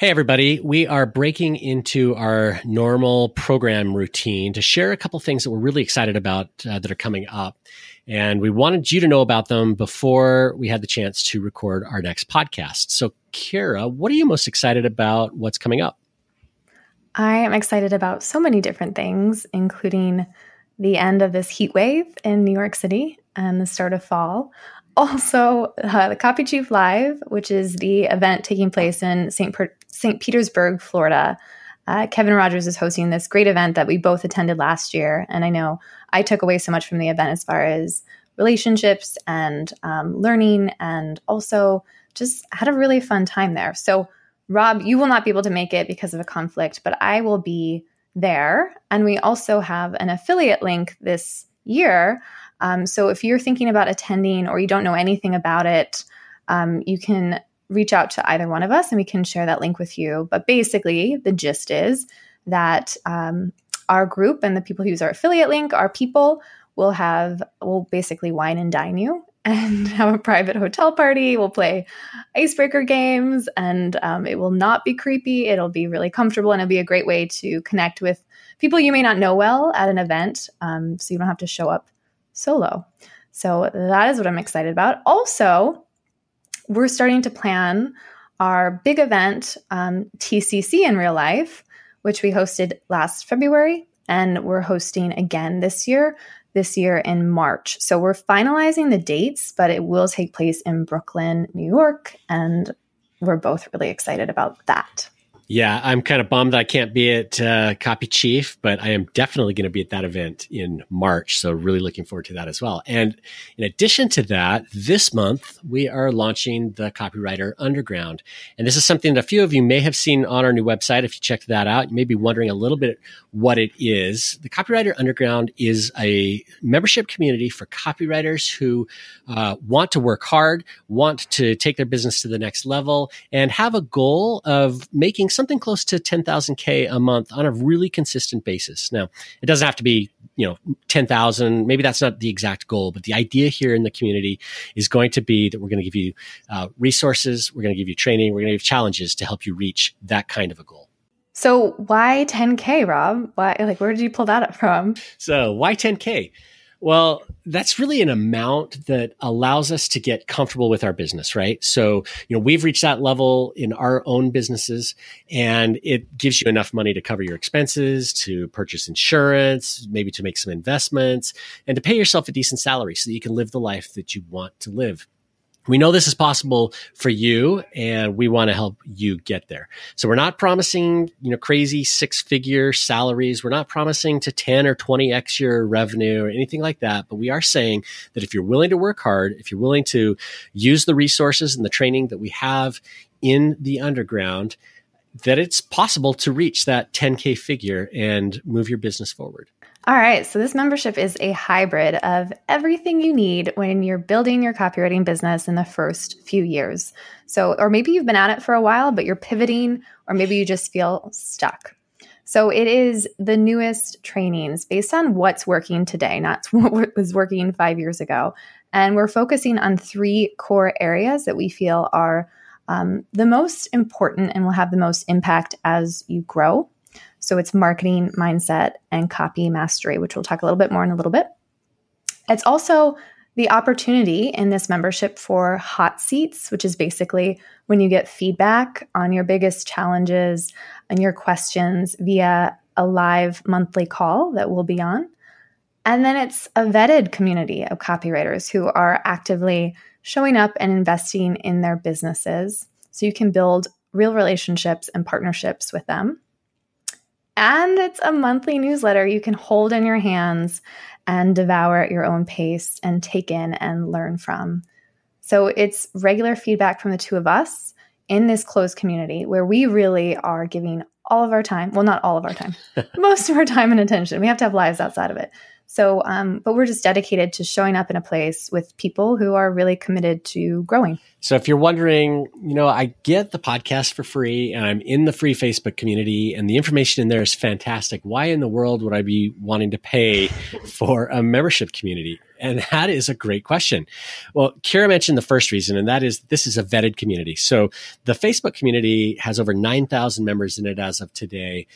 Hey, everybody. We are breaking into our normal program routine to share a couple things that we're really excited about uh, that are coming up. And we wanted you to know about them before we had the chance to record our next podcast. So, Kira, what are you most excited about? What's coming up? I am excited about so many different things, including the end of this heat wave in New York City and the start of fall also uh, the Copy Chief Live, which is the event taking place in St. Per- St. Petersburg, Florida. Uh, Kevin Rogers is hosting this great event that we both attended last year. And I know I took away so much from the event as far as relationships and um, learning, and also just had a really fun time there. So, Rob, you will not be able to make it because of a conflict, but I will be there. And we also have an affiliate link this year um, so if you're thinking about attending or you don't know anything about it, um, you can reach out to either one of us and we can share that link with you. But basically, the gist is that um, our group and the people who use our affiliate link, our people will have, will basically wine and dine you and have a private hotel party. We'll play icebreaker games and um, it will not be creepy. It'll be really comfortable and it'll be a great way to connect with people you may not know well at an event. Um, so you don't have to show up solo. So that is what I'm excited about. Also, we're starting to plan our big event, um, TCC in real life, which we hosted last February, and we're hosting again this year, this year in March. So we're finalizing the dates, but it will take place in Brooklyn, New York, and we're both really excited about that. Yeah, I'm kind of bummed that I can't be at uh, Copy Chief, but I am definitely going to be at that event in March. So, really looking forward to that as well. And in addition to that, this month we are launching the Copywriter Underground. And this is something that a few of you may have seen on our new website. If you checked that out, you may be wondering a little bit what it is. The Copywriter Underground is a membership community for copywriters who uh, want to work hard, want to take their business to the next level, and have a goal of making something close to 10,000K a month on a really consistent basis. Now, it doesn't have to be, you know, 10,000. Maybe that's not the exact goal, but the idea here in the community is going to be that we're going to give you uh, resources, we're going to give you training, we're going to give challenges to help you reach that kind of a goal. So why 10K, Rob? Why, like, where did you pull that up from? So why 10K? Well, that's really an amount that allows us to get comfortable with our business, right? So, you know, we've reached that level in our own businesses and it gives you enough money to cover your expenses, to purchase insurance, maybe to make some investments and to pay yourself a decent salary so that you can live the life that you want to live we know this is possible for you and we want to help you get there. So we're not promising, you know, crazy six figure salaries. We're not promising to 10 or 20x your revenue or anything like that. But we are saying that if you're willing to work hard, if you're willing to use the resources and the training that we have in the underground, that it's possible to reach that 10K figure and move your business forward. All right, so this membership is a hybrid of everything you need when you're building your copywriting business in the first few years. So, or maybe you've been at it for a while, but you're pivoting, or maybe you just feel stuck. So, it is the newest trainings based on what's working today, not what was working five years ago. And we're focusing on three core areas that we feel are um, the most important and will have the most impact as you grow. So it's marketing, mindset, and copy mastery, which we'll talk a little bit more in a little bit. It's also the opportunity in this membership for hot seats, which is basically when you get feedback on your biggest challenges and your questions via a live monthly call that we'll be on. And then it's a vetted community of copywriters who are actively showing up and investing in their businesses so you can build real relationships and partnerships with them. And it's a monthly newsletter you can hold in your hands and devour at your own pace and take in and learn from. So it's regular feedback from the two of us in this closed community where we really are giving all of our time well, not all of our time, most of our time and attention. We have to have lives outside of it. So, um, but we're just dedicated to showing up in a place with people who are really committed to growing. So, if you're wondering, you know, I get the podcast for free and I'm in the free Facebook community and the information in there is fantastic. Why in the world would I be wanting to pay for a membership community? And that is a great question. Well, Kira mentioned the first reason, and that is this is a vetted community. So, the Facebook community has over 9,000 members in it as of today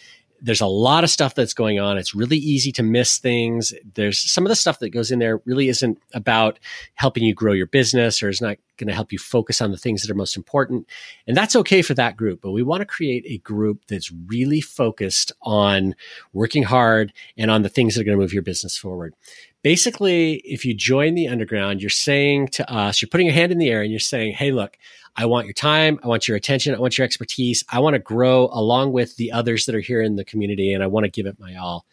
there's a lot of stuff that's going on. It's really easy to miss things. There's some of the stuff that goes in there really isn't about helping you grow your business or is not going to help you focus on the things that are most important. And that's okay for that group. But we want to create a group that's really focused on working hard and on the things that are going to move your business forward. Basically, if you join the underground, you're saying to us, you're putting your hand in the air and you're saying, Hey, look, I want your time. I want your attention. I want your expertise. I want to grow along with the others that are here in the community and I want to give it my all.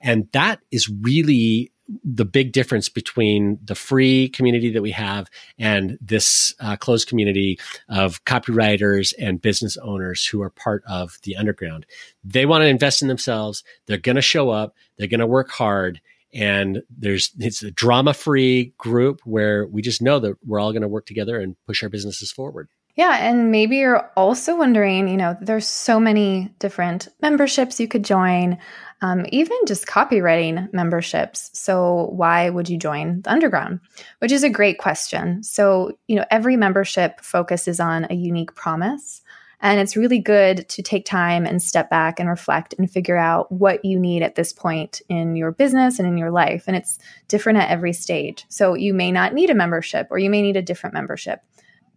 And that is really the big difference between the free community that we have and this uh, closed community of copywriters and business owners who are part of the underground. They want to invest in themselves. They're going to show up. They're going to work hard and there's it's a drama free group where we just know that we're all going to work together and push our businesses forward. Yeah and maybe you're also wondering you know there's so many different memberships you could join um, even just copywriting memberships. So why would you join the underground? Which is a great question. So you know every membership focuses on a unique promise and it's really good to take time and step back and reflect and figure out what you need at this point in your business and in your life. And it's different at every stage. So you may not need a membership or you may need a different membership.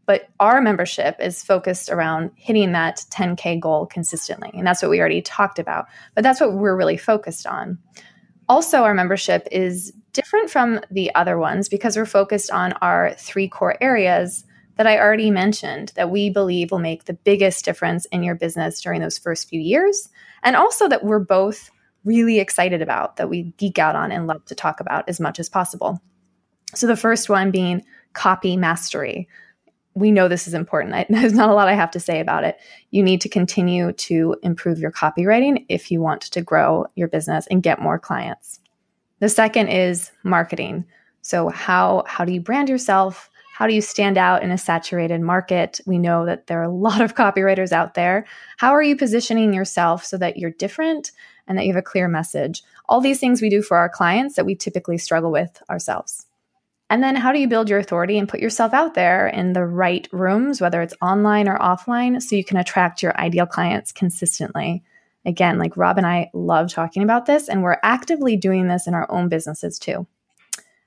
But our membership is focused around hitting that 10K goal consistently. And that's what we already talked about. But that's what we're really focused on. Also, our membership is different from the other ones because we're focused on our three core areas that I already mentioned that we believe will make the biggest difference in your business during those first few years. And also that we're both really excited about, that we geek out on and love to talk about as much as possible. So the first one being copy mastery. We know this is important. I, there's not a lot I have to say about it. You need to continue to improve your copywriting if you want to grow your business and get more clients. The second is marketing. So how how do you brand yourself? How do you stand out in a saturated market? We know that there are a lot of copywriters out there. How are you positioning yourself so that you're different and that you have a clear message? All these things we do for our clients that we typically struggle with ourselves. And then how do you build your authority and put yourself out there in the right rooms, whether it's online or offline, so you can attract your ideal clients consistently? Again, like Rob and I love talking about this, and we're actively doing this in our own businesses too.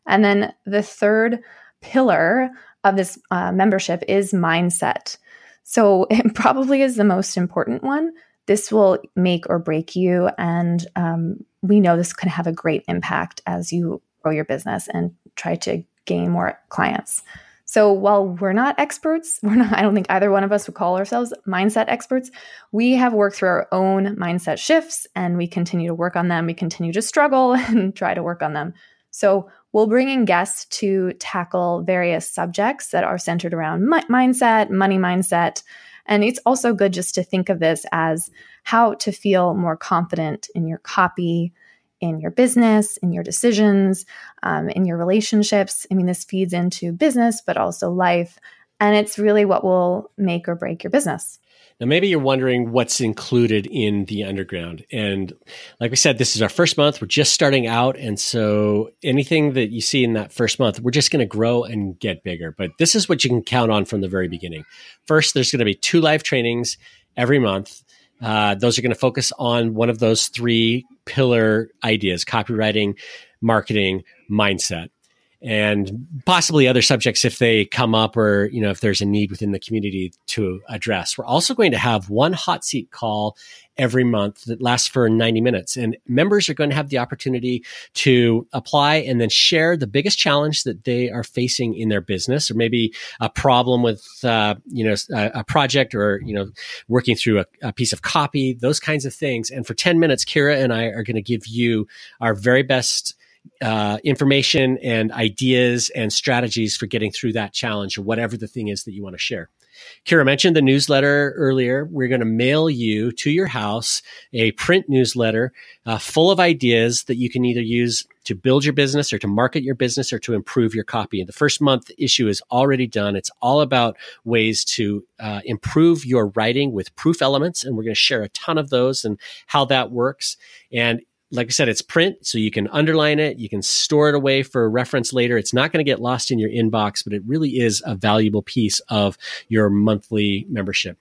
And then the third pillar of this uh, membership is mindset. So it probably is the most important one. This will make or break you. And um, we know this can have a great impact as you grow your business and try to gain more clients. So while we're not experts, we're not, I don't think either one of us would call ourselves mindset experts. We have worked through our own mindset shifts and we continue to work on them. We continue to struggle and try to work on them. So we'll bring in guests to tackle various subjects that are centered around mi- mindset, money mindset. And it's also good just to think of this as how to feel more confident in your copy, in your business, in your decisions, um, in your relationships. I mean, this feeds into business, but also life. And it's really what will make or break your business. Now, maybe you're wondering what's included in the underground. And like we said, this is our first month. We're just starting out. And so anything that you see in that first month, we're just going to grow and get bigger. But this is what you can count on from the very beginning. First, there's going to be two live trainings every month. Uh, those are going to focus on one of those three pillar ideas copywriting, marketing, mindset and possibly other subjects if they come up or you know if there's a need within the community to address. We're also going to have one hot seat call every month that lasts for 90 minutes and members are going to have the opportunity to apply and then share the biggest challenge that they are facing in their business or maybe a problem with uh, you know a, a, project or you know working through a, a piece of copy those kinds of things. And for 10 minutes kira and i are going to give you our very best uh, information and ideas and strategies for getting through that challenge or whatever the thing is that you want to share. Kira mentioned the newsletter earlier. We're going to mail you to your house a print newsletter uh, full of ideas that you can either use to build your business or to market your business or to improve your copy. And the first month issue is already done. It's all about ways to uh, improve your writing with proof elements. And we're going to share a ton of those and how that works. And like I said, it's print, so you can underline it, you can store it away for reference later. It's not going to get lost in your inbox, but it really is a valuable piece of your monthly membership.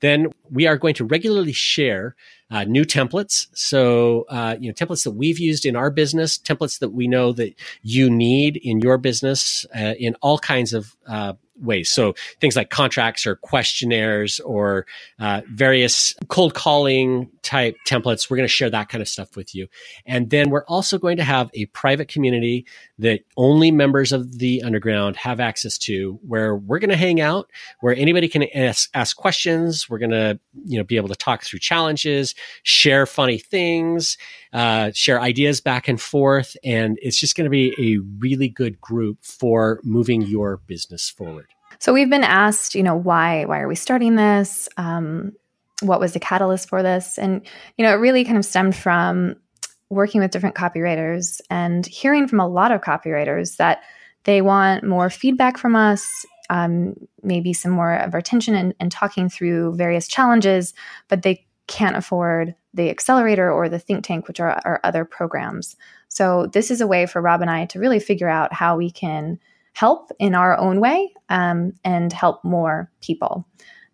Then we are going to regularly share uh, new templates. So, uh, you know, templates that we've used in our business, templates that we know that you need in your business uh, in all kinds of uh, ways. So things like contracts or questionnaires or uh, various cold calling type templates. We're going to share that kind of stuff with you. And then we're also going to have a private community that only members of the underground have access to where we're going to hang out, where anybody can ask, ask questions. We're going to, you know, be able to talk through challenges, share funny things, uh, share ideas back and forth. And it's just going to be a really good group for moving your business forward. So we've been asked, you know, why why are we starting this? Um, what was the catalyst for this? And you know, it really kind of stemmed from working with different copywriters and hearing from a lot of copywriters that they want more feedback from us, um, maybe some more of our attention and, and talking through various challenges, but they can't afford the accelerator or the think tank, which are our other programs. So this is a way for Rob and I to really figure out how we can help in our own way um, and help more people.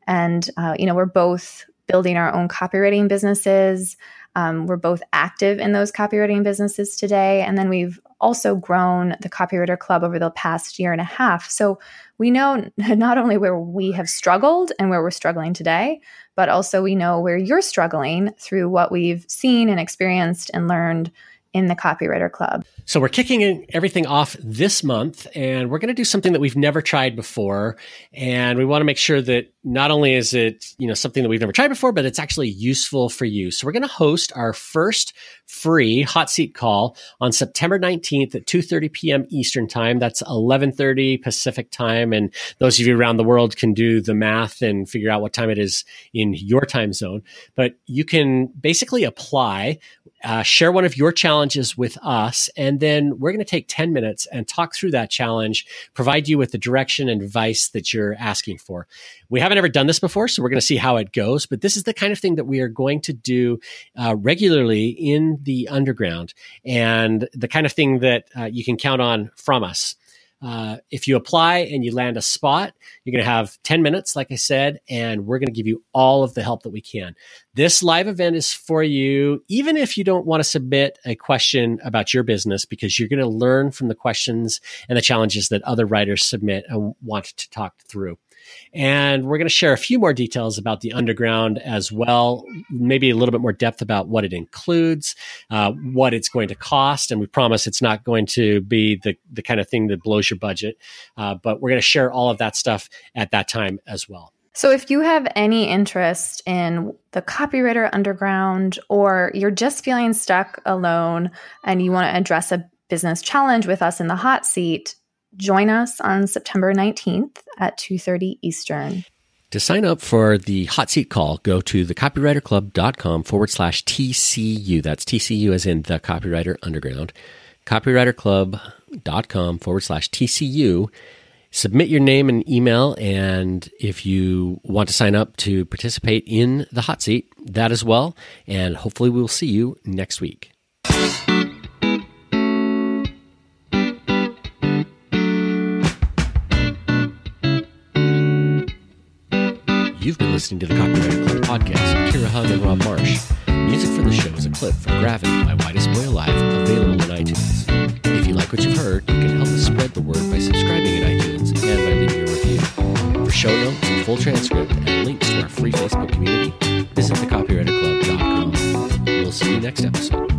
And, uh, you know, we're both building our own copywriting businesses. Um, we're both active in those copywriting businesses today. And then we've also grown the Copywriter Club over the past year and a half. So we know not only where we have struggled and where we're struggling today, but also we know where you're struggling through what we've seen and experienced and learned in the Copywriter Club. So we're kicking everything off this month and we're going to do something that we've never tried before and we want to make sure that not only is it, you know, something that we've never tried before, but it's actually useful for you. So we're going to host our first free hot seat call on September 19th at 2:30 p.m. Eastern Time. That's 11:30 Pacific Time and those of you around the world can do the math and figure out what time it is in your time zone. But you can basically apply uh, share one of your challenges with us, and then we're going to take 10 minutes and talk through that challenge, provide you with the direction and advice that you're asking for. We haven't ever done this before, so we're going to see how it goes, but this is the kind of thing that we are going to do uh, regularly in the underground and the kind of thing that uh, you can count on from us. Uh, if you apply and you land a spot, you're going to have 10 minutes, like I said, and we're going to give you all of the help that we can. This live event is for you, even if you don't want to submit a question about your business, because you're going to learn from the questions and the challenges that other writers submit and want to talk through. And we're going to share a few more details about the underground as well, maybe a little bit more depth about what it includes, uh, what it's going to cost. And we promise it's not going to be the, the kind of thing that blows your budget. Uh, but we're going to share all of that stuff at that time as well. So, if you have any interest in the copywriter underground, or you're just feeling stuck alone and you want to address a business challenge with us in the hot seat, join us on September 19th at 2.30 Eastern. To sign up for the hot seat call, go to thecopywriterclub.com forward slash TCU. That's TCU as in the Copywriter Underground. Copywriterclub.com forward slash TCU. Submit your name and email. And if you want to sign up to participate in the hot seat, that as well. And hopefully we'll see you next week. Been listening to the Copywriter Club podcast with Kira Hug and Rob Marsh. Music for the show is a clip from Gravity by Whitest Boy Alive, available in iTunes. If you like what you've heard, you can help us spread the word by subscribing at iTunes and by leaving a review. For show notes, a full transcript, and links to our free Facebook community, visit thecopywriterclub.com. We'll see you next episode.